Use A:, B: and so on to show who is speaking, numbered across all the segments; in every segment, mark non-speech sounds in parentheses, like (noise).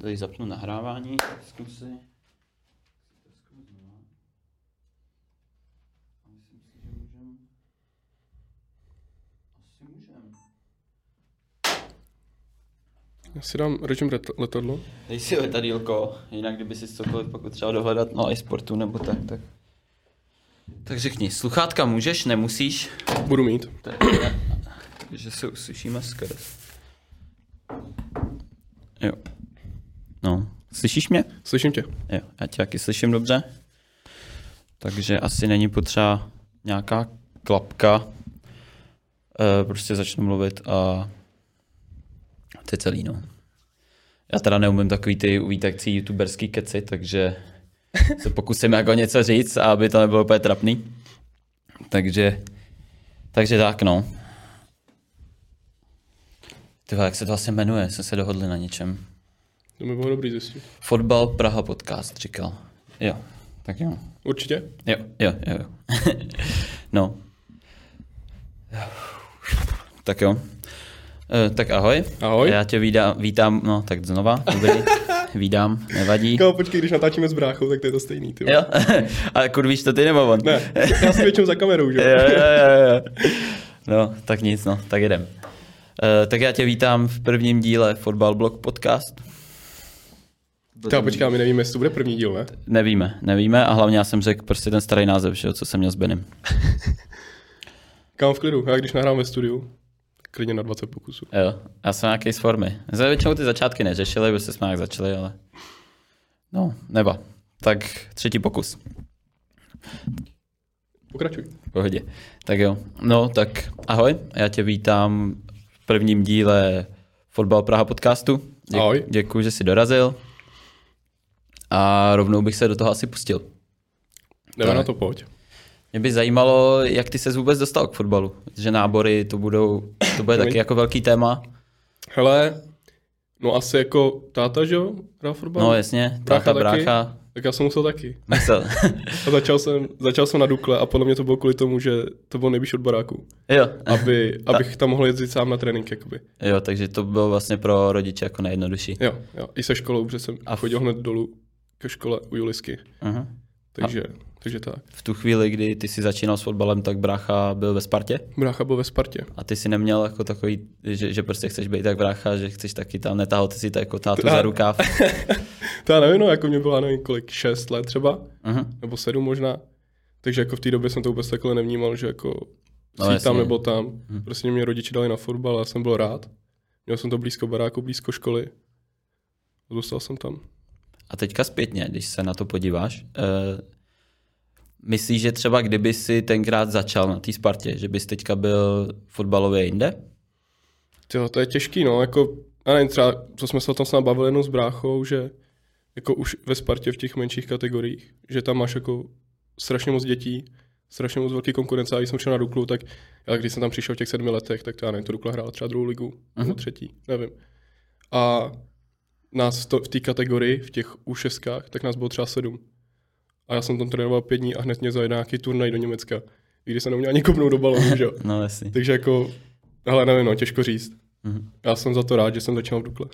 A: Tady zapnu nahrávání, zkus si. Myslím si, že můžem. Asi můžem.
B: Já si dám režim letadlo.
A: Dej si letadílko, jinak kdyby si cokoliv pokud třeba dohledat na iSportu nebo tak, tak. Tak řekni, sluchátka můžeš, nemusíš?
B: Budu mít.
A: Takže se uslyšíme skrz. Jo. No, slyšíš mě?
B: Slyším tě.
A: Jo, já tě taky slyším dobře. Takže asi není potřeba nějaká klapka. E, prostě začnu mluvit a to je celý, no. Já teda neumím takový ty uvítající youtuberský keci, takže (laughs) se pokusím jako něco říct, aby to nebylo úplně trapný. Takže, takže tak, no. Ty vole, jak se to vlastně jmenuje? Jsme se dohodli na něčem.
B: To by bylo dobrý zjistit.
A: Fotbal Praha podcast říkal. Jo, tak jo.
B: Určitě.
A: Jo, jo, jo. jo. (laughs) no. Tak jo. E, tak ahoj.
B: Ahoj.
A: Já tě vídám, vítám, no tak znova, dobrý. (laughs) Vídám, nevadí.
B: Kámo, počkej, když natáčíme s bráchou, tak to je to stejný, ty.
A: Jo, (laughs) ale kurvíš to ty nebo on?
B: Ne, já jsem většinou za kamerou, že?
A: jo, jo, jo, jo. No, tak nic, no, tak jedem. E, tak já tě vítám v prvním díle Fotbal Blog podcast.
B: Kámo, počkej, my nevíme, jestli to bude první díl, ne?
A: Nevíme, nevíme a hlavně já jsem řekl prostě ten starý název, že co jsem měl s Benem. (laughs)
B: Kámo, v klidu, já když nahrám ve studiu, klidně na 20 pokusů.
A: Jo, já jsem nějaký z formy. My jsme většinou ty začátky neřešili, by se jsme nějak začali, ale... No, neba. Tak třetí pokus.
B: Pokračuj.
A: Pohodě. Tak jo. No, tak ahoj. Já tě vítám v prvním díle Fotbal Praha podcastu. Dě-
B: Ahoj.
A: Děkuji, že jsi dorazil. A rovnou bych se do toho asi pustil.
B: Jdeme na to, pojď.
A: Mě by zajímalo, jak ty se vůbec dostal k fotbalu. Že nábory to budou, to bude taky jako velký téma.
B: Hele, no asi jako táta, že jo, hrál fotbal?
A: No jasně,
B: Brácha
A: táta,
B: taky?
A: brácha.
B: Tak já jsem musel taky.
A: Myslel. (laughs)
B: A začal jsem, začal jsem na Dukle a podle mě to bylo kvůli tomu, že to byl nejbližší od baráku.
A: jo.
B: Aby, (laughs) abych tam mohl jezdit sám na trénink, jakoby.
A: Jo, takže to bylo vlastně pro rodiče jako nejjednodušší.
B: Jo, jo, i se školou, protože jsem
A: A
B: chodil hned dolů ke škole u Julisky.
A: Uh-huh.
B: Takže, takže tak.
A: V tu chvíli, kdy ty si začínal s fotbalem, tak brácha byl ve Spartě
B: Brácha byl ve Spartě.
A: a ty si neměl jako takový, že, že prostě chceš být tak brácha, že chceš taky tam, netahal ty si to jako tátu
B: To-
A: za rukáv. (laughs)
B: To já nevím, no, jako mě byla nevím kolik, 6 let třeba,
A: Uh-huh.
B: nebo 7 možná. Takže jako v té době jsem to vůbec takhle nevnímal, že jako
A: No, jasně.
B: tam nebo tam. Prostě mě rodiče dali na fotbal a já jsem byl rád. Měl jsem to blízko baráku, blízko školy. A Zůstal jsem tam.
A: A teďka zpětně, když se na to podíváš, uh, myslíš, že třeba kdyby si tenkrát začal na té Spartě, že bys teďka byl fotbalově jinde?
B: Tyjo, to je těžký, no, jako, já nevím, třeba, co jsme se o tom snad bavili jenom s bráchou, že jako už ve Spartě v těch menších kategoriích, že tam máš jako strašně moc dětí, strašně moc velký konkurence. A když jsem šel na Duklu, tak já když jsem tam přišel v těch sedmi letech, tak to já nevím, to Dukla hrála třeba druhou ligu, nebo třetí, nevím. A nás to, v té kategorii, v těch U6, tak nás bylo třeba sedm. A já jsem tam trénoval pět dní a hned mě zajel nějaký turnaj do Německa, i když jsem neuměl ani kopnout do balonu, že jo. (laughs)
A: No jasně.
B: Takže jako, hele, nevím, no, těžko říct.
A: Mhm.
B: Já jsem za to rád, že jsem začal v Dukle.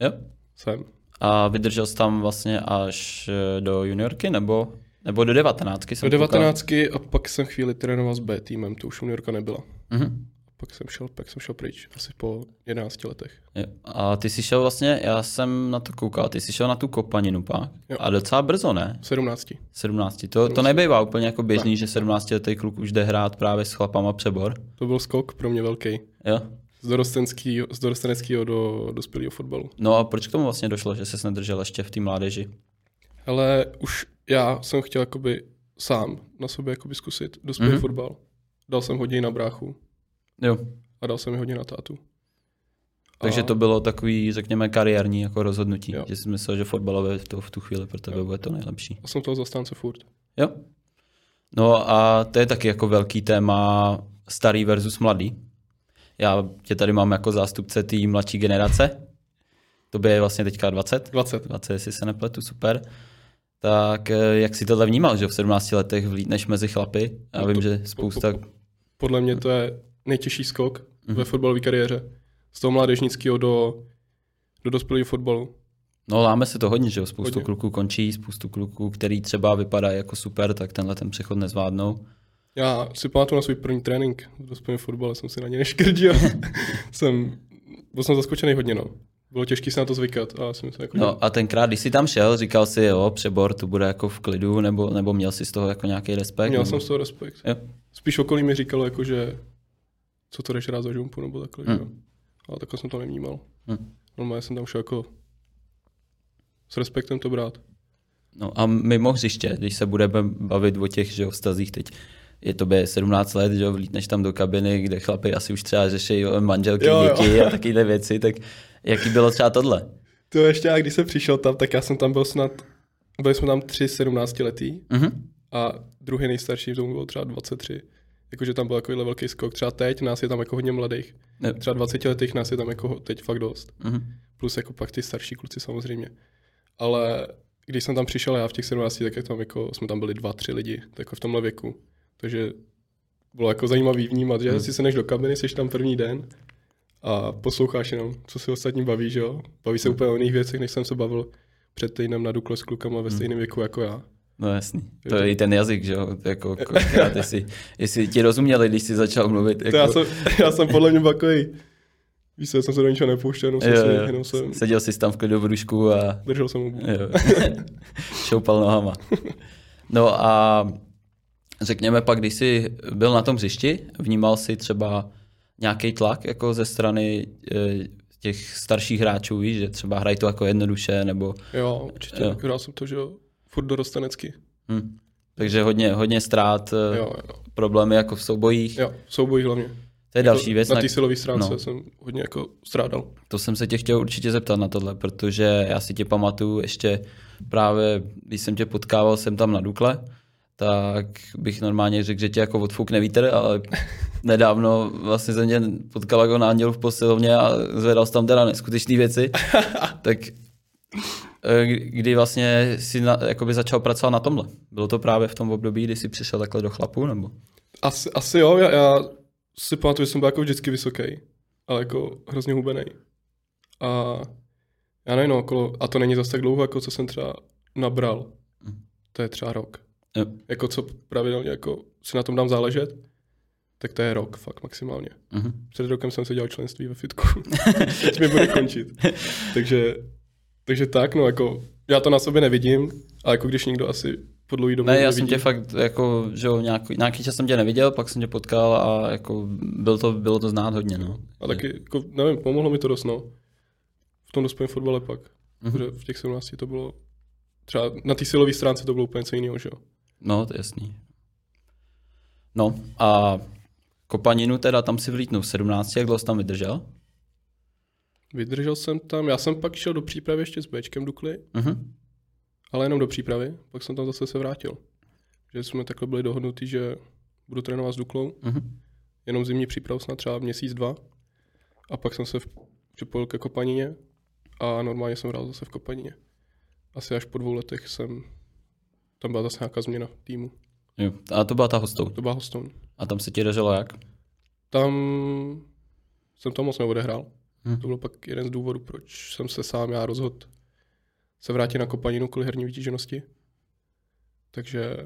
A: Jo?
B: Jsem.
A: A vydržel jsi tam vlastně až eh, do juniorky, nebo, nebo do devatenáctky?
B: Do? 19 a pak jsem chvíli trénoval s B týmem, to už juniorka nebyla.
A: Mhm.
B: Pak jsem šel, pak jsem šel pryč, asi po 11 letech.
A: Jo. A ty jsi šel vlastně, já jsem na to koukal, ty jsi šel na tu kopaninu pak.
B: Jo.
A: A docela brzo, ne?
B: 17.
A: 17. To, to nebývá úplně jako běžný, že 17 letý kluk už jde hrát právě s chlapama přebor.
B: To byl skok pro mě velký.
A: Jo.
B: Z dorostenského, z dorosteneckého do dospělého fotbalu.
A: No a proč k tomu vlastně došlo, že ses nedržel ještě v té mládeži?
B: Ale už já jsem chtěl jakoby sám na sobě jakoby zkusit dospělý
A: Mhm.
B: mm-hmm. fotbal. Dal jsem hodně na bráchu
A: Jo.
B: a dal jsem mi hodně na tátu.
A: Takže
B: a,
A: to bylo takový, řekněme, kariérní jako rozhodnutí.
B: Jo.
A: Že jsi myslel, že fotbalové v, to, v tu chvíli pro tebe bude to nejlepší.
B: a jsem toho zastánce furt.
A: Jo. No a to je taky jako velký téma starý versus mladý. Já tě tady mám jako zástupce té mladší generace. To je vlastně teďka 20.
B: 20.
A: 20, jestli se nepletu, super. Tak eh, jak si tohle vnímal, že v 17 letech vlítneš mezi chlapy? Já
B: No
A: vím,
B: to-
A: že spousta...
B: po- po- Podle mě to je nejtěžší skok
A: Mhm.
B: ve fotbalové kariéře. Z toho mládežnického do, do dospělého fotbalu.
A: No láme se to hodně, že jo, spoustu
B: Hodně.
A: kluků končí, spoustu kluků, který třeba vypadají jako super, tak tenhle ten přechod nezvládnou.
B: Já si pamatuju na svůj první trénink v dospělém fotbale, jsem si na ně neškrdil. (laughs) jsem, byl jsem zaskočený hodně, no. Bylo těžké se na to zvykat a jsem se jako,
A: No a tenkrát, když jsi tam šel, říkal si, jo, přebor, to bude jako v klidu, nebo, nebo měl jsi z toho jako nějaký respekt?
B: měl
A: nebo...
B: jsem z toho respekt.
A: Jo.
B: Spíš okolí mi říkalo, jako, že co to jdeš rád za žumpu, nebo takhle,
A: Hmm.
B: že jo. Ale takhle jsem to nevnímal.
A: Hm.
B: Normálně jsem tam šel jako s respektem to brát.
A: No a mimo hřiště, když se budeme bavit o těch že jo, vztazích teď, je to 17 let, že jo, vlítneš tam do kabiny, kde chlapi asi už třeba řeší jo, manželky,
B: Jo, jo.
A: děti a takovéhle věci, tak jaký bylo třeba tohle?
B: To ještě, já když jsem přišel tam, tak já jsem tam byl snad, byli jsme tam tři 17 letý
A: Mhm.
B: a druhý nejstarší tomu byl třeba 23. Jakože tam byl takovýhle velký skok. Třeba teď nás je tam jako hodně mladých.
A: Jo.
B: Třeba 20 letých nás je tam jako teď fakt dost.
A: Mhm.
B: Plus jako pak ty starší kluci samozřejmě. Ale když jsem tam přišel já v těch 17, tak jak tam jako, jsme tam byli dva, tři lidi, tak jako v tomhle věku. Takže bylo jako zajímavý vnímat, že
A: Hmm.
B: si se než do kabiny, jsi tam první den a posloucháš jenom, co se ostatní baví, že jo? Baví se úplně o jiných věcech, než jsem se bavil před týdnem na Dukle s klukama ve stejném věku jako já.
A: No jasný. To je i ten jazyk, že jo, jako kolikrát, jestli, jestli ti rozuměli, když jsi začal mluvit.
B: To
A: Jako,
B: já, jsem, já jsem podle mě takový, víš jsem se do ničeho nepouštěl, jenom jsem,
A: jo,
B: si,
A: jo.
B: jenom jsem
A: Seděl jsi tam v klidu v rušku a
B: držel jsem
A: jo. (laughs) šoupal nohama. No a řekněme pak, když jsi byl na tom hřišti, vnímal jsi třeba nějaký tlak jako ze strany eh, těch starších hráčů, víš, že třeba hrají to jako jednoduše, nebo
B: Jo, určitě,
A: Jo.
B: jo. hrál jsem to, že jo, furt dorostenecky.
A: hm. takže hodně, hodně ztrát, eh,
B: Jo, jo,
A: problémy jako v soubojích.
B: jo, soubojí hlavně.
A: To je další věc,
B: Na té silové stránce
A: no.
B: jsem hodně jako strádal.
A: To jsem se tě chtěl určitě zeptat na tohle, protože já si tě pamatuju ještě právě, když jsem tě potkával jsem tam na Dukle, tak bych normálně řekl, že tě jako odfukne vítr, ale (laughs) nedávno vlastně jsem tě potkal jako na Andělu v posilovně a zvedal jsi tam teda neskutečné věci. (laughs) tak kdy vlastně si na, jakoby začal pracovat na tomhle? Bylo to právě v tom období, kdy jsi přišel takhle do chlapu, nebo?
B: Asi, asi jo, já, já si pamatuju, že jsem byl jako vždycky vysoký, ale jako hrozně hubený. A já nevím, no, okolo, a to není zase tak dlouho, jako co jsem třeba nabral.
A: Mhm.
B: To je třeba rok.
A: Jo.
B: Jako co pravidelně jako si na tom dám záležet, tak to je rok fakt maximálně.
A: Mhm.
B: Před rokem jsem se dělal členství ve fitku. (laughs) Teď mi bude končit. (laughs) takže, takže tak, no jako, já to na sobě nevidím, a jako když někdo asi po dlouhý době
A: Ne, já
B: nevidí,
A: jsem tě fakt, jako, že jo, nějaký, nějaký čas jsem tě neviděl, pak jsem tě potkal a jako byl to, bylo to znát hodně, no.
B: A taky, jako, nevím, pomohlo mi to dost, no. V tom dospělém fotbale pak.
A: Mhm.
B: Mm-hmm. v těch 17 to bylo, třeba na té silové stránce to bylo úplně něco jiného, že jo.
A: No, to je jasný. No a kopaninu teda tam si vlítnu v 17, jak dlouho tam vydržel?
B: Vydržel jsem tam, já jsem pak šel do přípravy ještě s Bčkem Dukly,
A: Mhm.
B: ale jenom do přípravy, pak jsem tam zase se vrátil. Že jsme takhle byli dohodnutí, že budu trénovat s Duklou,
A: Mhm.
B: jenom zimní přípravu snad třeba měsíc, dva. A pak jsem se v- připojil ke kopanině a normálně jsem hrál zase v kopanině. Asi až po dvou letech jsem, tam byla zase nějaká změna týmu.
A: Jo. A to byla ta hostou.
B: To byla Hostoun.
A: A tam se ti dařilo jak?
B: Tam jsem to moc neodehrál.
A: Hm.
B: To byl pak jeden z důvodů, proč jsem se sám já rozhodl se vrátit na kopaninu kvůli herní vytíženosti. Takže,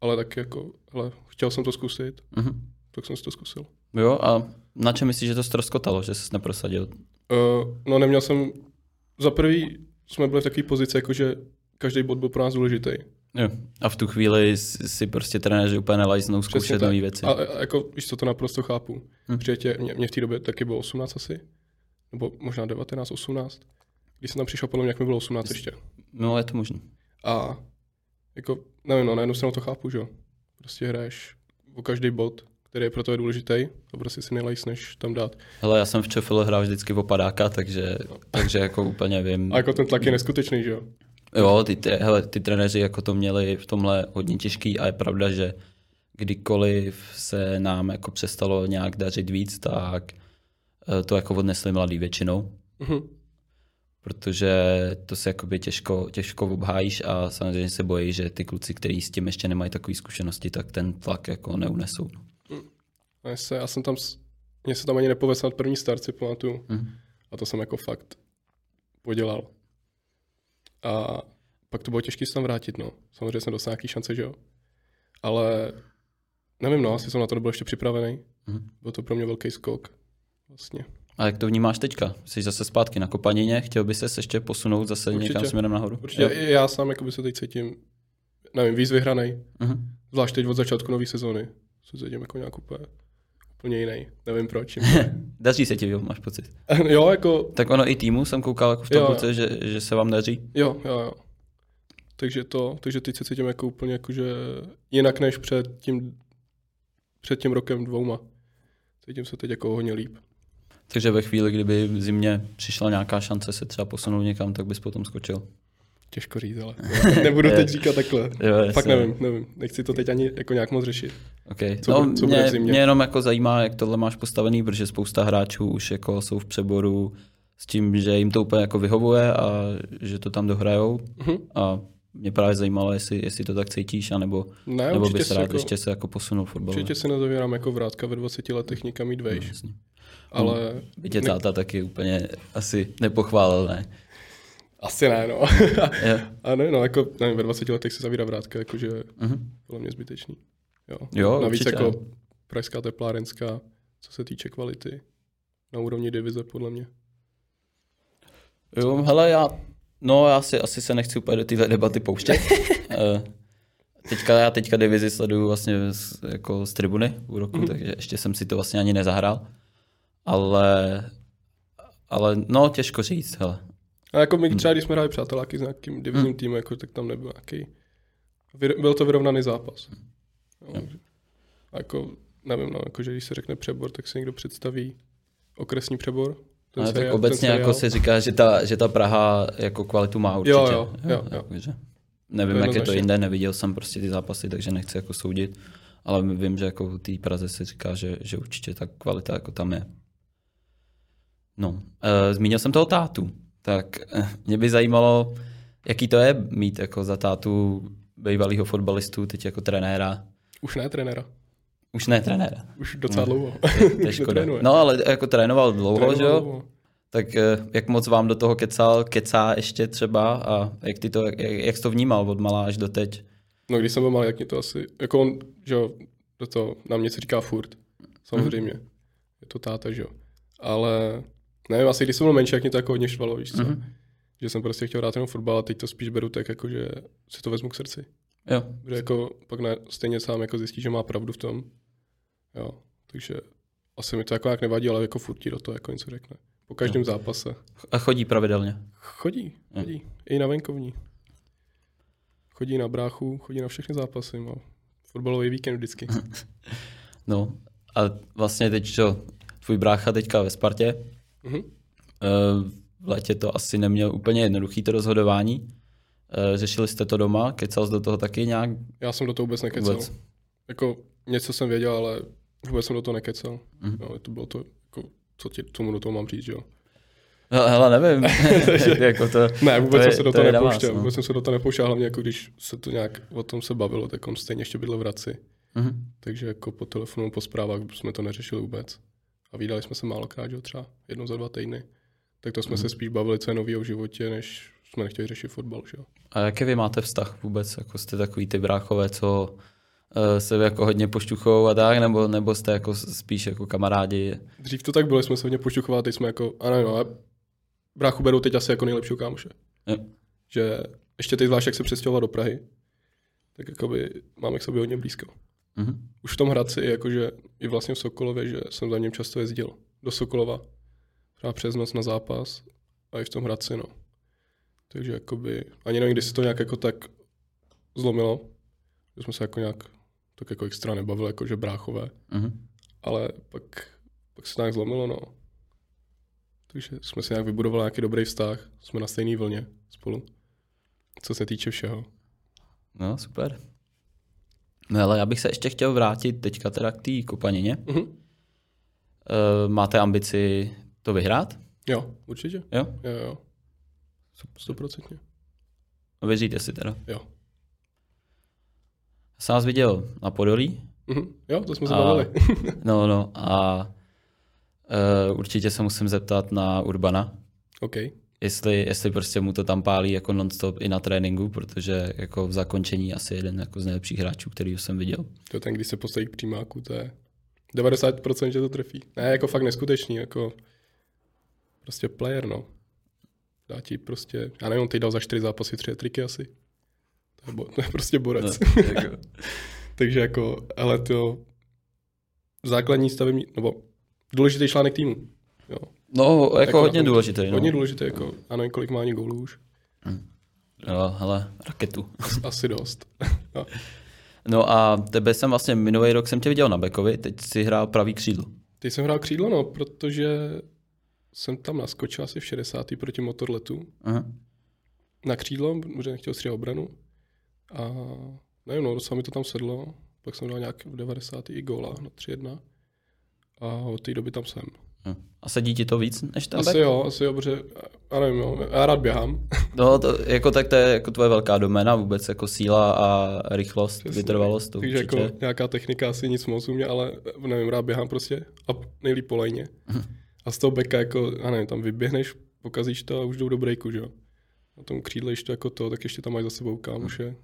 B: ale tak jako, hele, chtěl jsem to zkusit,
A: Mhm.
B: tak jsem si to zkusil.
A: Jo, a na čem myslíš, že to ztroskotalo, že jsi neprosadil?
B: Uh, no neměl jsem, za prvý jsme byli v takové pozici, jako že každý bod byl pro nás důležitý.
A: Jo. A v tu chvíli si prostě trenéři úplně nelajznou zkoušet nové věci.
B: A, a jako, víš co, to naprosto chápu.
A: Hm.
B: Hm. Přijetě, mě, mě, v té době taky bylo 18 asi, nebo možná 19, 18. Když jsem tam přišel, podle mě, jak mi bylo 18 ještě.
A: No, je to možné.
B: A jako, nevím, no, na jednu stranu to chápu, že jo. Prostě hraješ o každý bod, který je pro to důležitý, a prostě si nelajsneš tam dát.
A: Hele, já jsem v Čefile hrál vždycky o padáka, takže, takže jako úplně vím.
B: A jako ten tlak je neskutečný, že jo.
A: Jo, ty, tre- hele, ty trenéři jako to měli v tomhle hodně těžký a je pravda, že kdykoliv se nám jako přestalo nějak dařit víc, tak to jako odnesli mladý většinou,
B: Mhm.
A: protože to se jakoby těžko, těžko obhájíš a samozřejmě se bojí, že ty kluci, kteří s tím ještě nemají takové zkušenosti, tak ten tlak jako neunesou.
B: A já, se, já jsem tam, mně se tam ani nepovedl snad první start, si pamatuju.
A: Mhm.
B: A to jsem jako fakt podělal. A pak to bylo těžké se tam vrátit, no. Samozřejmě jsem dostal nějaký šance, že jo. Ale nevím, no, asi jsem na to nebyl ještě připravený.
A: Mhm.
B: Byl to pro mě velký skok. Vlastně.
A: A jak to vnímáš teďka? Jsi zase zpátky na kopanině, chtěl by se ještě posunout zase
B: Určitě.
A: někam směrem nahoru?
B: Určitě i já sám jakoby se teď cítím, nevím, víc vyhranej.
A: Mhm.
B: Zvlášť teď od začátku nové sezóny. Se cítím jako nějak úplně, úplně jiný. Nevím proč. (laughs)
A: Daří se ti, jo, máš pocit. (laughs)
B: jo, jako,
A: Tak ono i týmu jsem koukal jako v
B: Jo, jo.
A: tabulce, že, že se vám daří.
B: jo, jo, jo. Takže to, takže teď se cítím jako úplně jakože jinak než před tím, před tím rokem dvouma. Cítím se teď jako hodně líp.
A: Takže ve chvíli, kdyby v zimě přišla nějaká šance se třeba posunout někam, tak bys potom skočil.
B: Těžko říct, ale (laughs) nebudu teď říkat takhle.
A: Jo,
B: Fakt nevím, nevím. Nechci to teď ani jako nějak moc řešit.
A: Okay.
B: Co
A: no,
B: co
A: mě, mě, jenom jako zajímá, jak tohle máš postavený, protože spousta hráčů už jako jsou v přeboru s tím, že jim to úplně jako vyhovuje a že to tam dohrajou.
B: Mhm.
A: A mě právě zajímalo, jestli, jestli to tak cítíš, anebo,
B: Ne,
A: nebo bys rád
B: jako,
A: ještě se jako posunul fotbalu.
B: určitě si nezavírám jako vrátka ve 20 letech nikam jít vejš.
A: Jasně.
B: Ale
A: By tě
B: ne-
A: táta taky úplně asi nepochválil, ne?
B: asi ne, no. (laughs) A ne, no, jako, nevím, ve 20 letech se zavírá vrátka, jakože
A: Mhm.
B: podle mě zbytečný. Jo.
A: Jo,
B: Navíc
A: určitě.
B: jako pražská teplárenská, co se týče kvality, na úrovni divize, podle mě.
A: Jo, hele, já, no já si, asi se nechci úplně do téhle debaty pouštět. (laughs) Eh, teďka, já teďka divizi sleduju vlastně z, jako z tribuny v úroku,
B: Mhm.
A: mm-hmm. takže ještě jsem si to vlastně ani nezahrál. Ale, ale no, těžko říct, hele.
B: A jako
A: Hmm.
B: my třeba, když jsme hráli přáteláky s nějakým divizním týmem, jako, tak tam nebyl nějaký... Byl to vyrovnaný zápas. Jo. A jako, nevím, no, jako, že když se řekne přebor, tak si někdo představí okresní přebor. Ten
A: Ale tak
B: seriál-
A: obecně
B: ten
A: jako se říká, že ta, že ta Praha jako kvalitu má určitě.
B: Jo, jo, jo, jo.
A: Jakože, nevím,
B: To
A: jak je to jinde, neviděl jsem prostě ty zápasy, takže nechci jako soudit, ale vím, že jako v té Praze se říká, že, že určitě ta kvalita jako tam je. No, e, zmínil jsem toho tátu, tak eh, mě by zajímalo, jaký to je mít jako za tátu bývalého fotbalistu, teď jako trenéra.
B: Už ne trenéra.
A: Už ne trenéra,
B: Už docela
A: No.
B: dlouho.
A: to je (laughs) škoda. No ale jako trénoval dlouho,
B: Trénoval
A: že jo? Tak eh, jak moc vám do toho kecal, kecá ještě třeba a jak, ty to, jak, jak jsi to vnímal od malá až do teď?
B: No, když jsem byl malý, jak mě to asi, jako on, že jo, do toho na mě se říká furt, samozřejmě.
A: Mhm.
B: Je to táta, že jo. Ale nevím, asi když jsem byl menší, jak mě to jako hodně štvalo, víš co.
A: Mhm.
B: Že jsem prostě chtěl hrát jenom fotbal a teď to spíš beru tak, jako, že si to vezmu k srdci.
A: Jo,
B: Že jako pak ne, stejně sám jako zjistí, že má pravdu v tom. Jo, takže asi mi to jako jak nevadí, ale jako furt do toho jako něco řekne. Po každém zápase.
A: a chodí pravidelně.
B: Chodí,
A: Jo.
B: chodí. I na venkovní. Chodí na bráchu, chodí na všechny zápasy. Má fotbalový víkend vždycky. (laughs)
A: No a vlastně teď, čo, tvůj brácha teďka ve Spartě,
B: Mhm.
A: eh, v létě to asi neměl úplně jednoduchý to rozhodování. Eh, Řešili jste to doma, kecal jsi do toho taky nějak?
B: Já jsem do toho vůbec nekecal.
A: Vůbec.
B: Jako něco jsem věděl, ale vůbec jsem do toho nekecal.
A: Mhm.
B: Jo, to bylo to, jako, co ti, tomu do toho mám říct, jo.
A: No, hele, nevím. (laughs) (laughs) jako to,
B: Ne, vůbec
A: to
B: jsem
A: je-
B: se do
A: to
B: toho
A: je na vás,
B: nepouštěl.
A: no.
B: Vůbec jsem se do toho nepouštěl, hlavně jako když se to nějak o tom se bavilo, tak on stejně ještě bydlel v Hradci.
A: Mhm.
B: Takže jako po telefonu, po zprávách jsme to neřešili vůbec. A vydali jsme se málokrát, že jo, třeba jednou za dva týdny. Tak to jsme
A: Mhm.
B: se spíš bavili, co je nový v životě, než jsme nechtěli řešit fotbal, že.
A: A jaký vy máte vztah vůbec? Jako jste takový ty bráchové, co eh, se jako hodně pošťuchou a tak, nebo, nebo jste jako spíš jako kamarádi?
B: Dřív to tak bylo, jsme se hodně pošťuchovali, teď jsme jako, a nevím, ale bráchu berou teď asi jako nejlepšího kámoše.
A: Jo.
B: Že ještě teď zvlášť, jak se přestěhoval do Prahy, tak jakoby máme k sobě hodně blízko.
A: Mhm.
B: Už v tom Hradci, jakože i vlastně v Sokolově, že jsem za ním často jezdil do Sokolova, třeba přes noc na zápas a i v tom Hradci, no. Takže jakoby, ani nevím, kdy se to nějak jako tak zlomilo, že jsme se jako nějak tak jako extra nebavili, jakože bráchové,
A: Mhm.
B: ale pak, pak se to nějak zlomilo, no. Takže jsme si nějak vybudovali nějaký dobrý vztah, jsme na stejné vlně spolu, co se týče všeho.
A: No, super. No ale já bych se ještě chtěl vrátit teďka teda k té kopanině.
B: Mhm.
A: Eh, máte ambici to vyhrát?
B: Jo, určitě.
A: Jo?
B: Jo, jo. Stoprocentně.
A: Věříte si teda?
B: Jo.
A: Já jsem vás viděl na Podolí.
B: Mhm. Jo, to jsme se bavili. (laughs)
A: No, no a uh, určitě se musím zeptat na Urbana.
B: OK.
A: Jestli, jestli prostě mu to tam pálí jako non-stop i na tréninku, protože jako v zakončení asi jeden jako z nejlepších hráčů, který jsem viděl.
B: To ten, když se postaví k přímáku, to je 90% že to trefí. Ne, jako fakt neskutečný, jako prostě player, no. Dá ti prostě, já nevím, on teď dal za čtyři zápasy tři triky asi. To je, bo, to je prostě borec.
A: No, tak jo.
B: Takže jako, ale to základní stavební, nebo důležitý článek týmu. Jo.
A: No, jako,
B: Jako
A: hodně důležitý. No.
B: Hodně důležité, jako, nevím, kolik má ani gólů už.
A: Jo, hele, raketu.
B: Asi dost. (laughs) no.
A: No a tebe jsem vlastně minulý rok jsem tě viděl na Bekovi, teď si hrál pravý křídlo.
B: Teď jsem hrál křídlo, no, protože jsem tam naskočil asi v 60. proti motorletu
A: Aha.
B: na křídlo, protože nechtěl stříhat obranu. A nevím, no, docela mi to tam sedlo. Pak jsem dal nějak v 90. i góla na 3-1. A od té doby tam jsem.
A: Hm. A sedí ti to víc než ten
B: Asi
A: Bek?
B: jo, asi jo, protože já nevím, jo, já rád běhám. (laughs)
A: No, to, jako, tak to je jako tvoje velká doména vůbec, jako síla a rychlost,
B: Přesně.
A: vytrvalost, to
B: Takže
A: určitě.
B: jako nějaká technika asi nic moc u mě, ale nevím, rád běhám prostě a nejlíp po lejně. A z toho beka jako, já nevím, tam vyběhneš, pokazíš to a už jdou do breaku, že jo. Na tom křídle, to jako to, tak ještě tam máš za sebou kámoše.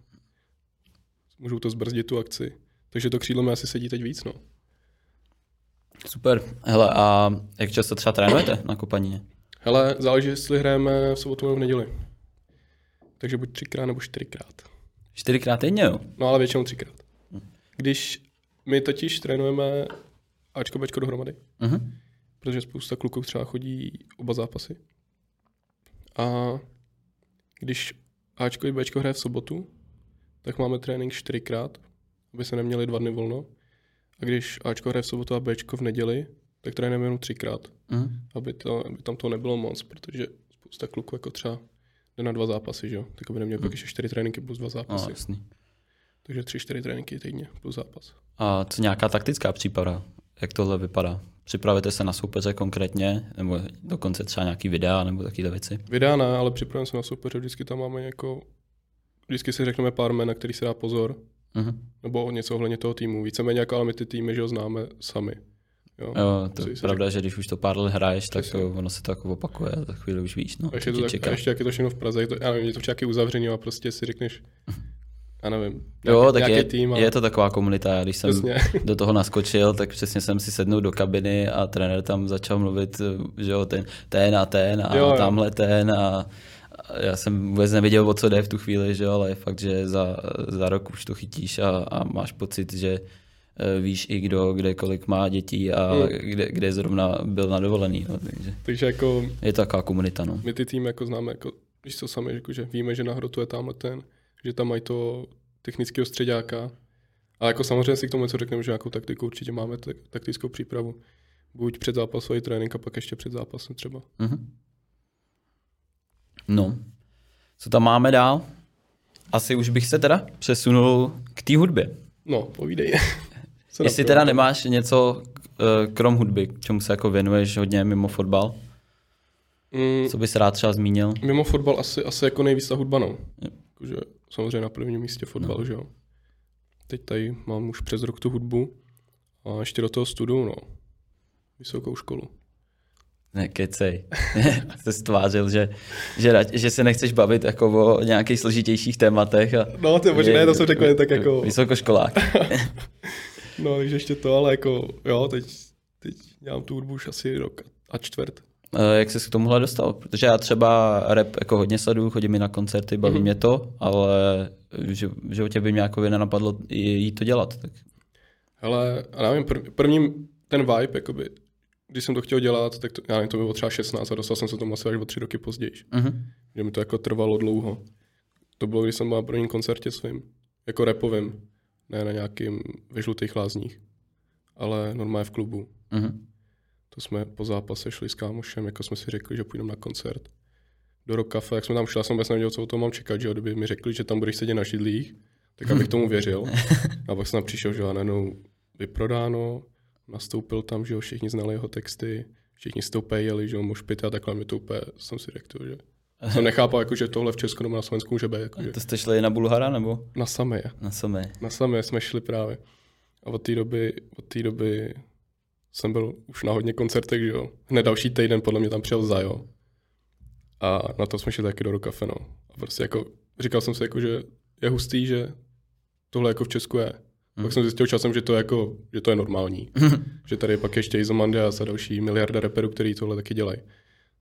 B: Můžou to zbrzdit tu akci. Takže to křídlo mi asi sedí teď víc, no.
A: Super. Hele, a jak často třeba trénujete na kopanině?
B: Hele, záleží, jestli hrajeme v sobotu nebo v neděli. Takže buď třikrát nebo čtyřikrát.
A: Čtyřikrát týdně, jo?
B: No ale většinou třikrát. Když my totiž trénujeme Ačko, Bčko dohromady,
A: Mhm.
B: protože spousta kluků třeba chodí oba zápasy. A když Ačko i Bčko hraje v sobotu, tak máme trénink čtyřikrát, aby se neměli dva dny volno. A když Ačko hraje v sobotu a Bčko v neděli, tak trénujeme jenom třikrát,
A: Mhm.
B: aby, to, aby tam to nebylo moc, protože spousta kluků jako třeba jde na dva zápasy, že jo? Tak aby neměli pak ještě čtyři tréninky plus dva
A: No,
B: zápasy.
A: jasný.
B: Takže tři, čtyři tréninky týdně plus zápas.
A: A co nějaká taktická příprava? Jak tohle vypadá? Připravujete se na soupeře konkrétně? Nebo dokonce třeba nějaký videa nebo takové věci?
B: Videa ne, ale připravujeme se na soupeře, vždycky tam máme jako, vždycky si řekneme pár jmen, na který se dá pozor,
A: Mhm.
B: nebo něco ohledně toho týmu. Víceméně jako, ale my ty týmy, že ho známe sami. Jo.
A: Jo, to je pravda, že když už to pár let hraješ, tak
B: Přesně.
A: ono se to jako opakuje za chvíli už víš, no,
B: A ještě, to tak,
A: čeká.
B: a ještě jak je to všechno v Praze, je to, já nevím, je to však uzavřený a prostě si řekneš, já nevím,
A: Jo, tak
B: nějaký
A: je,
B: tým a
A: je to taková komunita. Já když jsem
B: Přesně.
A: do toho naskočil, tak přesně jsem si sednul do kabiny a trenér tam začal mluvit, že jo, ten, ten a ten a
B: Jo, jo.
A: tamhle ten a a já jsem vůbec nevěděl, o co jde v tu chvíli, že jo, ale je fakt, že za, za rok už to chytíš a, a máš pocit, že eh, víš i kdo, kde kolik má dětí a
B: Mm.
A: kde, kde zrovna byl na dovolený. No, takže
B: takže jako
A: je to taková komunita. No.
B: my ty týmy jako známe, jako, když to sami, jako, že víme, že na hrotu je tamhle ten, že tam mají to technického středáka. A jako samozřejmě si k tomu něco řekneme, že nějakou taktiku určitě máme, tak, taktickou přípravu. Buď před zápasový trénink a pak ještě před zápasem třeba.
A: Mhm. No, co tam máme dál? Asi už bych se teda přesunul k té hudbě.
B: No, povídej. (laughs) Co
A: Jestli teda nemáš něco eh, krom hudby, k čemu se jako věnuješ hodně mimo fotbal,
B: Mm,
A: co bys rád třeba zmínil?
B: mimo fotbal asi, asi jako nejvíc ta hudba, no. Jakože samozřejmě na prvním místě fotbal, no. že jo. Teď tady mám už přes rok tu hudbu a ještě do toho studu, no. Vysokou školu.
A: Ne, kecej. (laughs) Jsi stvářil, že, že, že se nechceš bavit jako o nějakých složitějších tématech. A
B: No, ty bože, ne, to jsem řekl tak jako...
A: Vysokoškolák. (laughs)
B: No, takže ještě to, ale jako, jo, teď, teď dělám tu hudbu už asi rok a čtvrt.
A: Jak jsi k tomuhle dostal? Protože já třeba rap jako hodně sleduju, chodím mi na koncerty, baví
B: Mhm.
A: mě to, ale v ži- v životě by mě jako nenapadlo jít to dělat. Tak.
B: Hele, a nevím, prv, prvním ten vibe, jakoby, když jsem to chtěl dělat, tak to, já nevím, to bylo třeba 16 a dostal jsem se tomu asi až o tři roky později.
A: Mhm.
B: Že mi to jako trvalo dlouho. To bylo, když jsem byl na prvním koncertě svým, jako repovým, ne na nějakým ve žlutých lázních, ale normálně v klubu.
A: Mhm.
B: To jsme po zápase šli s kámošem, jako jsme si řekli, že půjdeme na koncert. Do Rock Cafe, jak jsme tam šli, já jsem vůbec nevěděl, co o tom mám čekat, že kdyby mi řekli, že tam budeš sedět na židlích, tak abych (laughs) tomu věřil. A pak jsem tam přišel, že jo, a najednou vyprodáno, nastoupil tam, že jo, všichni znali jeho texty, všichni si to že jo, mošpit a takhle mi to úplně, jsem si řekl, že jsem nechápal, jako, že tohle v Česku nebo na Slovensku může být, jako, že
A: To jste šli na Bulhara nebo
B: na samé.
A: na samé?
B: Na samé jsme šli právě. A od té doby, od té doby jsem byl už na hodně koncertech, že jo. Hned další týden podle mě tam přijel Zajo. A na to jsme šli taky do Rokafe, no. A prostě jako, říkal jsem si jako, že je hustý, že tohle jako v Česku je.
A: Mhm.
B: Pak jsem zjistil časem, že to je jako, že to je normální. (laughs) že tady je pak ještě Izomandias a další miliarda reperů, který tohle taky dělají.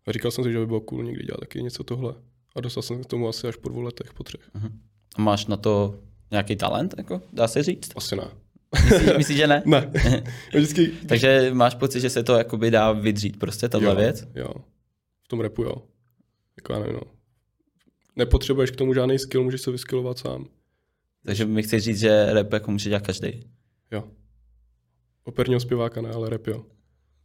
B: A říkal jsem si, že by bylo cool někdy dělat taky něco tohle. A dostal jsem k tomu asi až po dvou letech, po třech.
A: A máš na to nějaký talent, jako, dá se říct?
B: Asi ne.
A: Myslíš, myslíš že ne? (laughs)
B: Ne. (laughs) Vždycky,
A: Takže máš pocit, že se to jakoby dá vydřít prostě, tahle
B: jo,
A: věc?
B: Jo. V tom repu, jo. Jako já nevím, no. Nepotřebuješ k tomu žádný skill, můžeš se vyskillovat sám.
A: Takže mi chci říct, že rap jako může dělat každý.
B: Jo. Operního zpěváka ne, ale rap jo.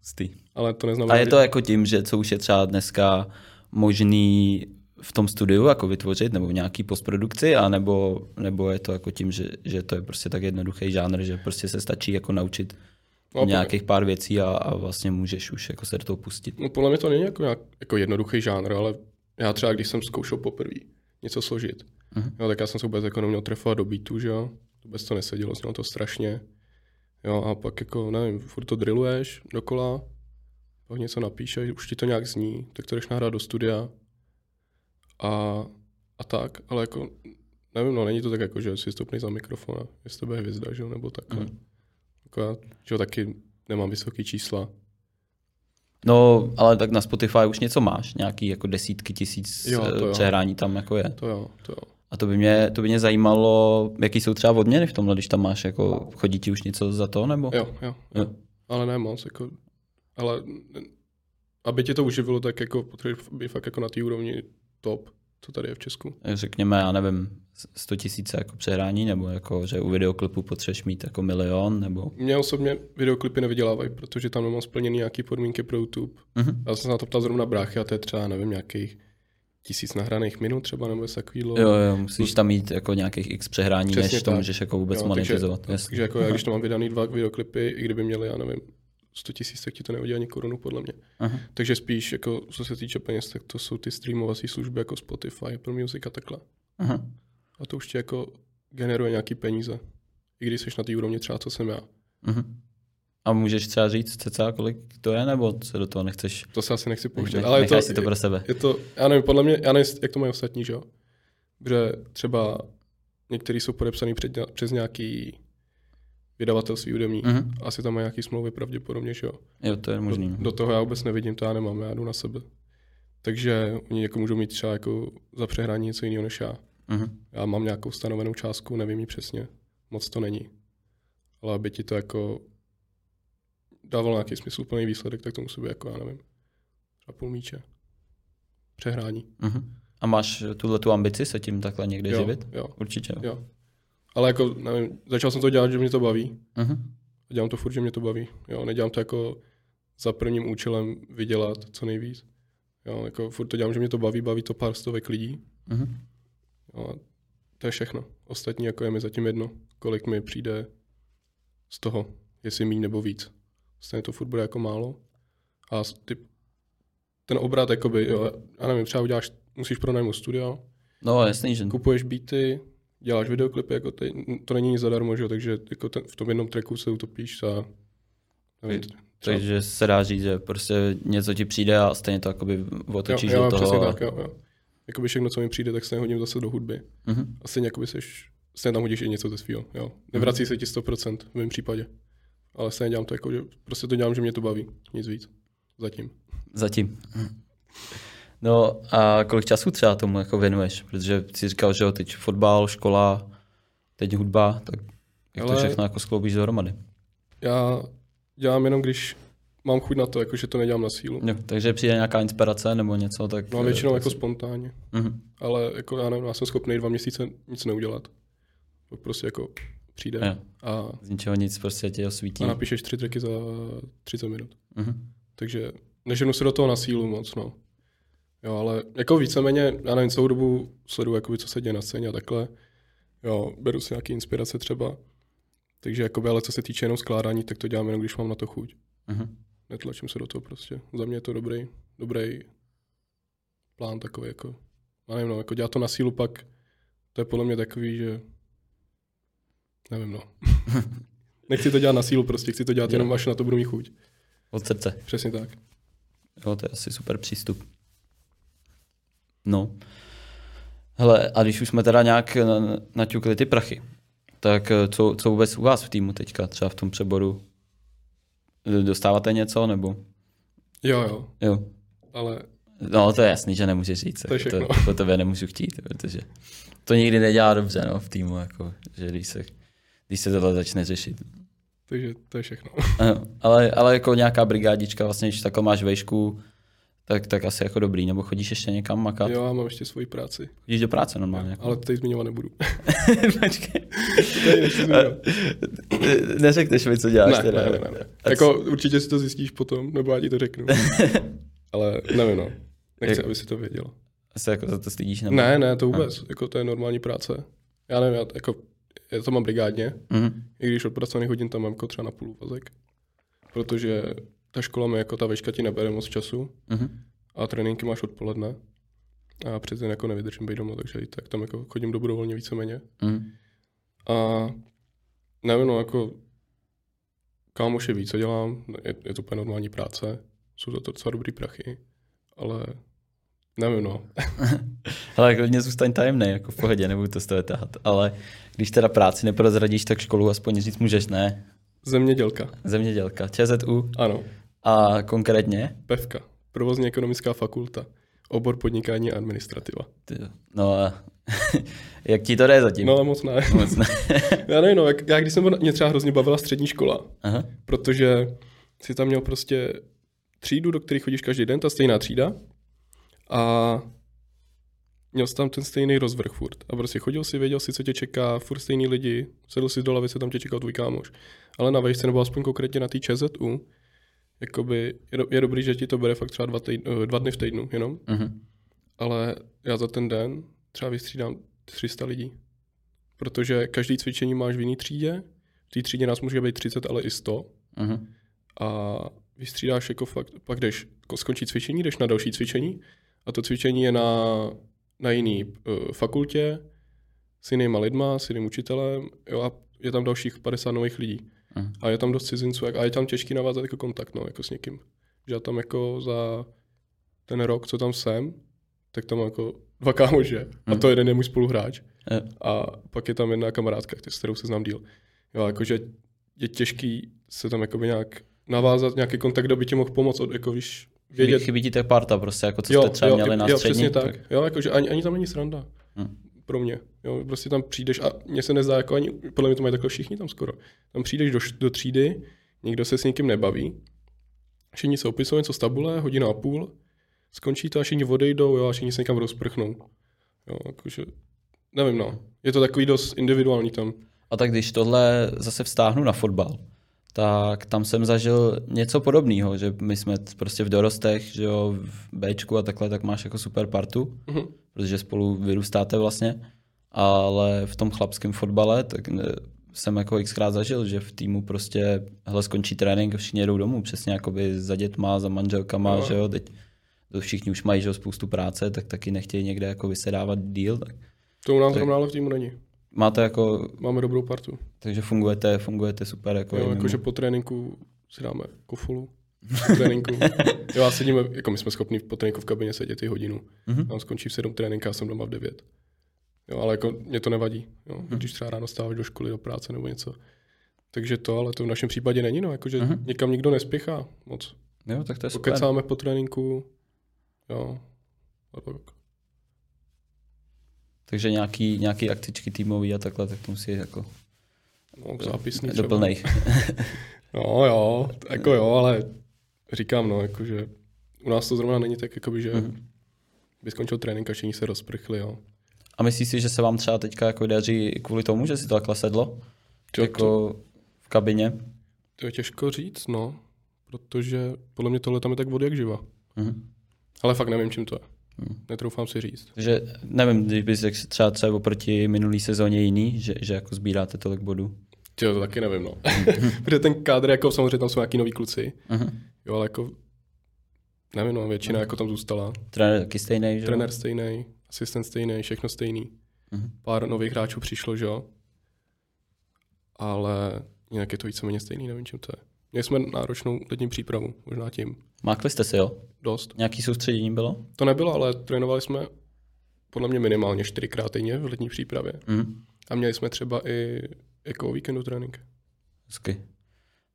A: Stý.
B: Ale to neznamená,
A: A je
B: že-
A: to jako tím, že co už je třeba dneska možný v tom studiu jako vytvořit nebo v nějaký postprodukci, a nebo, nebo je to jako tím, že, že to je prostě tak jednoduchý žánr, že prostě se stačí jako naučit
B: No,
A: nějakých pár věcí a, a vlastně můžeš už jako se do toho pustit.
B: No podle mě to není jako, nějak, jako jednoduchý žánr, ale já třeba, když jsem zkoušel poprvé něco složit,
A: Mhm.
B: jo, tak já jsem se vůbec jako neměl trefovat do beatu, že jo, vůbec to nesedělo, znělo to strašně, jo, a pak jako, nevím, furt to drilluješ dokola, pak něco napíšeš, už ti to nějak zní, tak to jdeš nahrát do studia a, a tak, ale jako, nevím, no, není to tak jako, že si stupnej za mikrofon a je z tebe hvězda, že jo, nebo takhle.
A: Mhm.
B: Jako já, že jo, taky nemám vysoký čísla,
A: No, ale tak na Spotify už něco máš, nějaký jako desítky tisíc
B: Jo, to
A: jo,
B: jo.
A: přehrání tam jako je.
B: to jo, to jo.
A: A to by mě, to by mě zajímalo, jaký jsou třeba odměny v tomhle, když tam máš, jako chodí ti už něco za to, nebo?
B: Jo, jo,
A: Jo.
B: Ale ne moc, jako, ale aby ti to uživilo, tak jako potřebuješ být fakt jako na té úrovni top, co tady je v Česku.
A: Řekněme, já nevím, 100 tisíce jako přehrání, nebo jako, že u videoklipu potřebuješ mít jako milion, nebo...
B: Mě osobně videoklipy nevydělávají, protože tam nemám splněný nějaký podmínky pro YouTube.
A: Mhm.
B: Já jsem se na to ptal zrovna bráchy a to je třeba, nevím, nějakých tisíc nahraných minut třeba, nebo něco takového.
A: Jo, jo, musíš tam mít jako nějakých x přehrání,
B: Přesně
A: než to
B: tak.
A: můžeš jako vůbec
B: Jo,
A: monetizovat.
B: Takže, takže jako já, když to (laughs) mám vydaný dva videoklipy, i kdyby měli, já nevím, 100 tisíc, tak ti to nehodí ani korunu, podle mě.
A: Aha.
B: Takže spíš, jako, co se týče peněz, tak to jsou ty streamovací služby jako Spotify, Apple Music a takhle.
A: Aha.
B: A to už ti jako generuje nějaký peníze. I když jsi na té úrovni třeba, co jsem já.
A: Mhm. A můžeš třeba říct cca, kolik to je, nebo se do toho nechceš?
B: To se asi nechci pouštět. Ale je to,
A: si to pro sebe.
B: je to, já nevím, podle mě, já nevím, jak to mají ostatní, že jo? Protože třeba některý jsou podepsaný před, přes nějaký vydavatelství hudební.
A: Mhm.
B: Asi tam mají nějaký smlouvy pravděpodobně, že jo?
A: Jo, to je možný.
B: Do, do, toho já vůbec nevidím, to já nemám, já jdu na sebe. Takže oni jako můžou mít třeba jako za přehrání něco jiného než já.
A: Mhm.
B: Já mám nějakou stanovenou částku, nevím ji přesně. Moc to není. Ale aby ti to jako dávalo nějaký smysluplný výsledek, tak to musí být jako, já nevím, třeba půl míče. Přehrání.
A: Mhm. A máš tuhle tu ambici se tím takhle někdy
B: Jo,
A: živit?
B: jo,
A: Určitě. Jo.
B: jo. Ale jako, nevím, začal jsem to dělat, že mě to baví. A dělám to furt, že mě to baví. Jo, nedělám to jako za prvním účelem vydělat co nejvíc. Jo, jako furt to dělám, že mě to baví, baví to pár stovek lidí.
A: Mhm.
B: Jo, to je všechno. Ostatní jako je mi zatím jedno, kolik mi přijde z toho, jestli míň nebo víc. Stejně to furt bude jako málo. A ty, ten obrat, jakoby, jo, já nevím, třeba uděláš, musíš pronajmout studio,
A: No jasný, že
B: kupuješ beaty, děláš videoklipy, jako ty, to není nic zadarmo, že jo, takže jako ten, v tom jednom tracku se utopíš za nevím, třeba,
A: Takže se dá říct, že prostě něco ti přijde a stejně to jakoby otočíš
B: jo, jo,
A: do toho.
B: přesně
A: a-
B: tak, jo, jo. Jakoby všechno, co mi přijde, tak se hodím zase do hudby.
A: Mhm.
B: A stejně jakoby seš, stejně tam hodíš i něco ze svého, jo. Nevrací se ti 100% v mém případě. Ale stejně dělám to jako, že prostě to dělám, že mě to baví, nic víc. Zatím.
A: Zatím. No a kolik času třeba tomu jako věnuješ? Protože jsi říkal, že jo, teď fotbal, škola, teď hudba, tak jak to
B: Ale-
A: všechno jako skloubíš dohromady?
B: Já dělám jenom, když mám chuť na to, jako že to nedělám na sílu.
A: Jo, takže přijde nějaká inspirace nebo něco, tak...
B: No většinou
A: tak
B: jako
A: si-
B: spontánně.
A: Mhm.
B: Ale jako já nevím, já jsem schopný dva měsíce nic neudělat. To prostě jako přijde
A: Jo.
B: a,
A: Z ničeho nic prostě tě osvítí.
B: a napíšeš tři tracky za 30 minut.
A: Mhm.
B: Takže neženu se do toho na sílu moc, no. Jo, ale jako víceméně, já nevím, celou dobu sleduju, jakoby, co se děje na scéně a takhle. Jo, beru si nějaké inspirace třeba. Takže jakoby, ale co se týče jenom skládání, tak to dělám jenom, když mám na to chuť.
A: Mhm.
B: Netlačím se do toho prostě. Za mě je to dobrý, dobrý plán takový, jako, já nevím, no, jako dělat to na sílu pak, to je podle mě takový, že nevím, no. (laughs) Nechci to dělat na sílu prostě, chci to dělat jenom, až na to budu mít chuť.
A: Od srdce.
B: Přesně tak.
A: Jo, to je asi super přístup. No. Hele, a když už jsme teda nějak na- naťukli ty prachy, tak eh, co, co vůbec u vás v týmu teďka, třeba v tom přeboru? Dostáváte něco, nebo?
B: Jo, jo,
A: Jo.
B: ale
A: No, to je jasný, že nemůžeš říct.
B: To
A: jako to po tebe nemůžu chtít, protože to nikdy nedělá dobře no, v týmu, jako, že když se, když se tohle začne řešit.
B: takže to je všechno. (laughs)
A: Ale, ale jako nějaká brigádička, vlastně, když takhle máš vejšku, tak, tak asi jako dobrý, nebo chodíš ještě někam makat?
B: Jo, já mám ještě svoji práci,
A: Chodíš do práce normálně? Jako.
B: ale (laughs) (laughs) to tady zmiňovat nebudu.
A: Počkej. Neřekneš mi, co děláš
B: ne,
A: teda.
B: ne, ne, ne, ne. Jako určitě si to zjistíš potom, nebo já ti to řeknu. ale nevím, no. Nechci,
A: Jak-
B: aby si to věděl.
A: Se jako za to stydíš? Nebo?
B: Ne, ne, to vůbec. Jako to je normální práce. Já nevím, já, jako, já to mám brigádně,
A: Mhm.
B: i když odpracovaných hodin tam mám jako třeba na půl úvazek. Protože ta škola mi jako ta veška ti nebere moc času
A: Mhm.
B: a tréninky máš odpoledne. A přece jako nevydržím být doma, takže i tak tam jako chodím dobrovolně víceméně.
A: Mhm.
B: A nevím, no jako kámoši ví, co dělám, je, je to úplně normální práce, jsou za to docela dobrý prachy, ale nevím, no. (laughs)
A: Ale klidně zůstaň tajemný, jako v pohodě, nebudu to z toho tahat. Ale když teda práci neprozradíš, tak školu aspoň říct můžeš, ne?
B: Zemědělka,
A: Zemědělka, ČZU
B: ano,
A: a konkrétně?
B: PEVka, provozní ekonomická fakulta, obor podnikání a administrativa.
A: Ty, no a (laughs) jak ti to jde zatím?
B: No moc ne.
A: Moc ne. (laughs)
B: Já nevím, no, jak, já když jsem mě třeba hrozně bavila střední škola,
A: Aha.
B: protože si tam měl prostě třídu, do které chodíš každý den, ta stejná třída a měl jsi tam ten stejný rozvrh furt. A prostě chodil si, věděl si, co tě čeká, furt stejný lidi, sedl si do lavice, tam tě čekal tvůj kámoš. Ale na vejšce, nebo aspoň konkrétně na té ČZU, jakoby je, do, je dobrý, že ti to bere fakt třeba dva, týdny, dva dny v týdnu jenom,
A: Mhm.
B: ale já za ten den třeba vystřídám 300 lidí. Protože každý cvičení máš v jiný třídě, v té třídě nás může být 30, ale i 100
A: Mhm.
B: a vystřídáš jako fakt, pak jdeš, skončí cvičení, jdeš na další cvičení a to cvičení je na, na jiný uh, fakultě s jinýma lidma, s jiným učitelem jo, a je tam dalších 50 nových lidí.
A: Mhm.
B: A je tam dost cizinců a je tam těžký navázat jako kontakt no, jako s někým. Že já tam jako za ten rok, co tam jsem, tak tam jako dva kámoše. A to jeden je můj spoluhráč.
A: Jo.
B: A pak je tam jedna kamarádka, s kterou se znám díl. Jo, jakože je těžký se tam jakoby nějak navázat nějaký kontakt, aby ti mohl pomoct, od, jako víš, vědět.
A: chybí ti ta parta prostě, jako co jste třeba
B: jo,
A: měli na
B: jo,
A: střední.
B: přesně tak. Jo, jakože ani, ani tam není sranda.
A: Hm.
B: Pro mě. Jo, prostě tam přijdeš a mně se nezdá, jako ani, podle mě to mají takhle všichni tam skoro. Tam přijdeš do, do třídy, nikdo se s nikým nebaví, všichni se opisují něco z tabule, hodina a půl, skončí to a všichni odejdou, jo, a všichni se někam rozprchnou. Jo, jakože, nevím, no. Je to takový dost individuální tam.
A: A tak když tohle zase vztáhnu na fotbal, tak tam jsem zažil něco podobného, že my jsme prostě v dorostech, že jo, v Bčku a takhle, tak máš jako super partu,
B: Mhm.
A: protože spolu vyrůstáte vlastně, ale v tom chlapském fotbale, tak ne, jsem jako xkrát zažil, že v týmu prostě, hele, skončí trénink a všichni jedou domů, přesně jakoby za dětma, za manželkama,
B: No.
A: že jo, teď všichni už mají, že jo, spoustu práce, tak taky nechtějí někde jako vysedávat díl, tak
B: To u nás zrovna ale v týmu není.
A: Máte jako,
B: Máme dobrou partu.
A: takže fungujete, fungujete super jako
B: Jo, jakože po tréninku si dáme kofolu. Tréninku. (laughs) Jo, a sedíme, jako my jsme schopni po tréninku v kabině sedět i hodinu.
A: Mhm.
B: Tam skončí v 7 trénink, já jsem doma v 9. Jo, ale jako mě to nevadí, jo,
A: Mhm.
B: když třeba ráno stáváš do školy, do práce nebo něco. Takže to, ale to v našem případě není, no, jakože
A: Mhm.
B: někam nikdo nespěchá moc.
A: Jo, tak to je super.
B: Pokecáme po tréninku, jo.
A: Takže nějaký, nějaký akcičky týmový a takhle, tak to musí jako
B: No, zápisný třeba.
A: doplnej. (laughs)
B: No jo, jako jo, ale říkám, no, jakože u nás to zrovna není tak, jakoby, že
A: Mhm.
B: by skončil trénink a všichni se rozprchli, jo.
A: A myslíš si, že se vám třeba teďka jako daří kvůli tomu, že si to takhle sedlo?
B: To,
A: jako v kabině?
B: to je těžko říct, no, protože podle mě tohle tam je tak vody jak živa.
A: Mhm.
B: Ale fakt nevím, čím to je. Netroufám si říct.
A: Takže nevím, když bys řekl třeba, třeba oproti minulý sezóně jiný, že, že jako sbíráte tolik bodů.
B: Ty to taky nevím, no. (laughs) Protože ten kádr, jako samozřejmě tam jsou nějaký noví kluci,
A: Mhm.
B: jo, ale jako nevím, no, většina jako tam zůstala.
A: Trenér taky stejný, že jo?
B: Trenér stejný, asistent stejný, všechno stejný.
A: Mhm.
B: Pár nových hráčů přišlo, že jo. Ale jinak je to víceméně stejný, nevím, čím to je. Měli jsme náročnou letní přípravu, možná tím.
A: Mákli jste si, jo?
B: Dost.
A: Nějaký soustředění bylo?
B: To nebylo, ale trénovali jsme podle mě minimálně čtyřikrát týdně v letní přípravě.
A: Mhm.
B: A měli jsme třeba i jako víkendu trénink.
A: Hezky.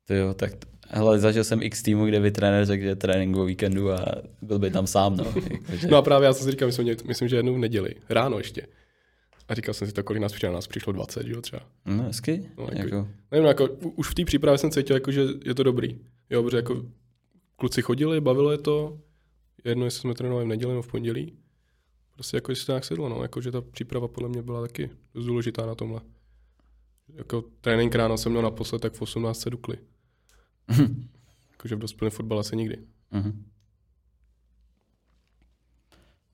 A: To jo, tak hele, zažil jsem x týmu, kde by trenér řekl, že trénink o víkendu a byl by tam sám, no. (laughs) Jakože,
B: No a právě já jsem si říkal, my jsme měli, myslím, že jednou v neděli, ráno ještě. A říkal jsem si to, kolik nás přišlo, nás přišlo 20, že jo, třeba.
A: no, hezky.
B: No, jako-
A: jako,
B: Nevím, jako, už v té přípravě jsem cítil, jako, že je to dobrý. Jo, protože jako kluci chodili, bavilo je to. Jedno, jestli jsme trénovali v neděli nebo v pondělí. Prostě jako jestli to nějak sedlo, no. Jako, že ta příprava podle mě byla taky dost důležitá na tomhle. Jako trénink ráno jsem měl naposled tak v 18 dukli. (laughs) Jakože v dospělém fotbale se nikdy.
A: mhm.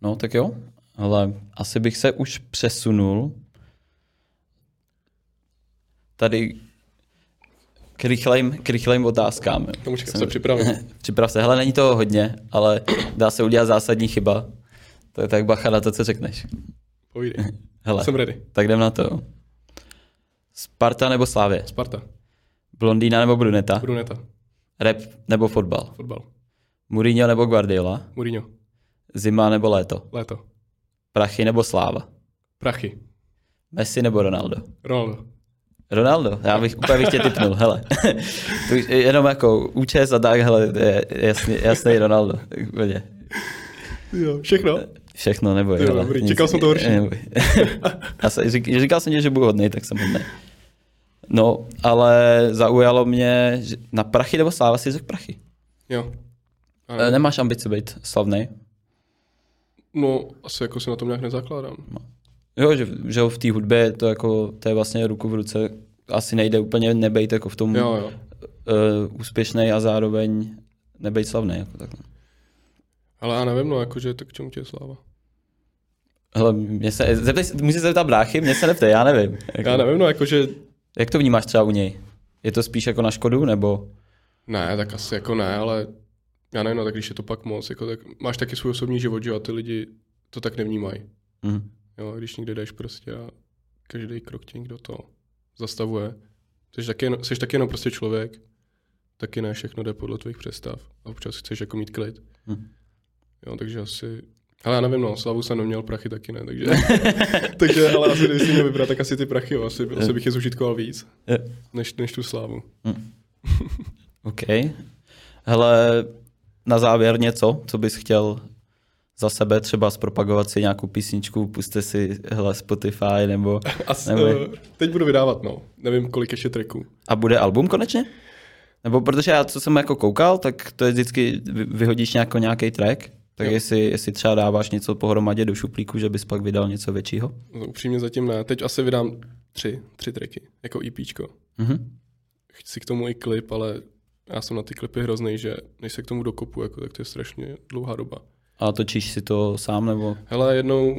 A: No, tak jo. Ale asi bych se už přesunul tady k rychlejm, k rychlejm otázkám.
B: To
A: Jsem-
B: se připravit. (laughs)
A: Připrav se. Hele, není toho hodně, ale dá se udělat zásadní chyba. To je tak bacha na to, co řekneš.
B: Povídej. (laughs)
A: Hele,
B: Jsem ready.
A: tak jdem na to. Sparta nebo Slávě?
B: Sparta.
A: Blondýna nebo bruneta?
B: Bruneta.
A: Rap nebo fotbal?
B: Fotbal.
A: Mourinho nebo Guardiola?
B: Mourinho.
A: Zima nebo léto?
B: Léto.
A: Prachy nebo sláva?
B: Prachy.
A: Messi nebo Ronaldo?
B: Ronaldo.
A: Ronaldo, já bych úplně bych tě typnul, hele. (laughs) jenom jako účes a tak, hele, je jasný, jasný Ronaldo. Úplně.
B: Jo, všechno.
A: Všechno neboj.
B: Jo, dobrý,
A: nic-
B: čekal jsem to horší.
A: neboj. já jsem, řík, říkal jsem ti, že budu hodnej, tak jsem hodnej. No, ale zaujalo mě, že na prachy nebo sláva si řekl prachy.
B: Jo. A
A: E, Nemáš ambice být slavný?
B: No, asi jako se na tom nějak nezakládám.
A: Jo, že, že v té hudbě to, jako, to je vlastně ruku v ruce. Asi nejde úplně nebejt jako v tom
B: Jo, jo.
A: uh, úspěšný a zároveň nebejt slavný. Jako takhle.
B: Ale já nevím, no, jakože tak k čemu tě je sláva?
A: Hele, mě se, zeptej, musíš se zeptat bráchy, mě se neptej, já nevím. Jako,
B: Já nevím, no, jakože
A: Jak to vnímáš třeba u něj? Je to spíš jako na škodu, nebo?
B: ne, tak asi jako ne, ale já nevím, no, tak když je to pak moc, jako tak máš taky svůj osobní život, že jo, a ty lidi to tak nevnímají.
A: Hm.
B: Jo, když někde jdeš prostě a každý krok tě někdo to zastavuje. Jsi taky, jsi taky jenom prostě člověk, taky ne všechno jde podle tvých představ. A občas chceš jako mít klid.
A: Hm.
B: Jo, takže asi... Ale já nevím, no, slavu jsem neměl, prachy taky ne, takže... (laughs) takže, ale asi, když si měl vybrat, tak asi ty prachy, jo, asi, asi bych je zužitkoval víc, než, než tu slávu.
A: OK. Hele, na závěr něco, co bys chtěl za sebe třeba zpropagovat si nějakou písničku, puste si hele, Spotify nebo... (laughs)
B: As,
A: Nebo-
B: uh, teď budu vydávat, no. Nevím, kolik ještě tracků.
A: A bude album konečně? Nebo protože já, co jsem jako koukal, tak to je vždycky, vy- vyhodíš nějako, nějaký track, tak
B: Jo.
A: jestli, jestli třeba dáváš něco pohromadě do šuplíku, že bys pak vydal něco většího?
B: No, upřímně zatím ne. Teď asi vydám tři, tři tracky, jako EPčko.
A: Mhm.
B: Chci k tomu i klip, ale já jsem na ty klipy hrozný, že než se k tomu dokopu, jako, tak to je strašně dlouhá doba.
A: A točíš si to sám, nebo...
B: Hele, jednou,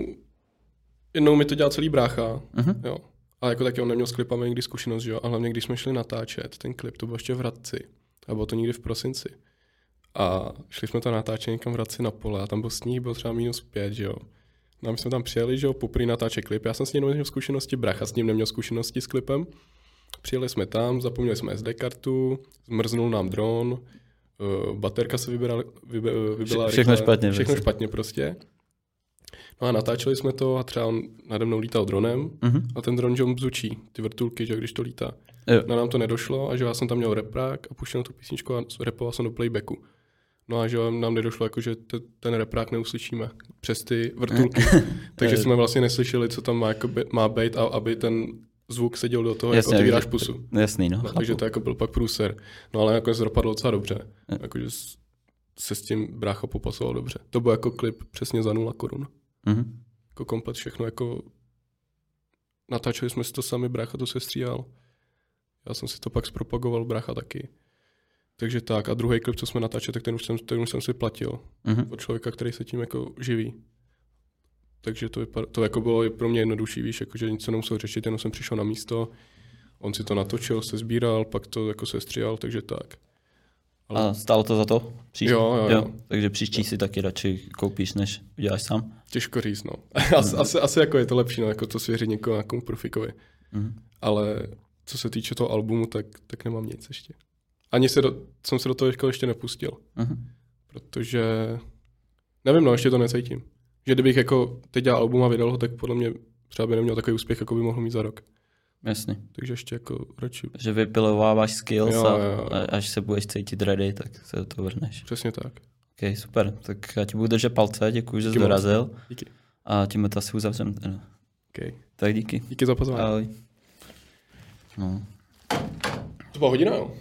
B: jednou mi to dělal celý brácha,
A: Mhm.
B: jo. Ale jako taky on neměl s klipami nikdy zkušenost, že jo. A hlavně, když jsme šli natáčet ten klip, to bylo ještě v Hradci. A bylo to někdy v prosinci. A šli jsme to natáčet někam v Hradci na pole a tam byl sníh, byl třeba minus pět, že jo. No a my jsme tam přijeli, že jo, poprvé natáčet klip. Já jsem s ním neměl zkušenosti, bracha s ním neměl zkušenosti s klipem. Přijeli jsme tam, zapomněli jsme SD kartu, zmrznul nám dron, uh, baterka se vybírala, vybe, vybila
A: Vše- všechno špatně
B: Všechno
A: prostě.
B: špatně prostě. No a natáčeli jsme to a třeba on nade mnou lítal dronem
A: Mhm.
B: a ten dron, že on bzučí, ty vrtulky, že když to lítá.
A: Jo.
B: No nám to nedošlo a že já jsem tam měl reprák a puštěl tu písničku a repoval jsem do playbacku. No a že nám nedošlo, jako, že te, ten reprák neuslyšíme přes ty vrtulky. (laughs) Takže jsme vlastně neslyšeli, co tam má, jako by, má být, a aby ten zvuk seděl do toho, jak
A: Jasně,
B: otevíráš
A: že-
B: pusu.
A: Jasný, no.
B: No, takže to jako byl pak průser. No ale jako se dopadlo docela dobře. Jakože s- se s tím brácha popasoval dobře. To byl jako klip přesně za nula korun.
A: Mhm.
B: Jako komplet všechno jako... Natáčeli jsme si to sami, brácha to se stříhal. Já jsem si to pak zpropagoval, brácha taky. Takže tak. A druhý klip, co jsme natáčeli, tak ten už jsem, ten už jsem si platil.
A: Mhm.
B: Od člověka, který se tím jako živí. Takže to, vypad, to jako bylo pro mě jednodušší, víš, jako, že nic se nemusel řešit, jenom jsem přišel na místo, on si to natočil, se sbíral, pak to jako se stříhal, takže tak. Ale
A: A stálo to za to? Příš...
B: Jo, jo, jo.
A: Takže příští si taky radši koupíš, než uděláš sám?
B: těžko říct, no. (laughs) asi, asi, asi, jako je to lepší, no, jako to svěřit někomu nějakému profikovi.
A: Mhm.
B: Ale co se týče toho albumu, tak, tak nemám nic ještě. Ani se do, jsem se do toho jako ještě nepustil,
A: Mhm.
B: protože nevím, no, ještě to necítím. Že kdybych jako teď dělal album a vydal ho, tak podle mě třeba by neměl takový úspěch, jako by mohl mít za rok.
A: Jasně.
B: Takže ještě jako radši.
A: Že vypilováváš skills
B: Jo,
A: a,
B: jo, jo.
A: a až se budeš cítit ready, tak se do toho vrhneš.
B: Přesně tak.
A: OK, super. Tak já ti budu držet palce, děkuji, že jsi
B: Díky moc.
A: dorazil.
B: Díky.
A: A tím to asi uzavřem. teda.
B: Okay.
A: Tak díky.
B: Díky za pozvání.
A: Ahoj. No.
B: To byla hodina, jo?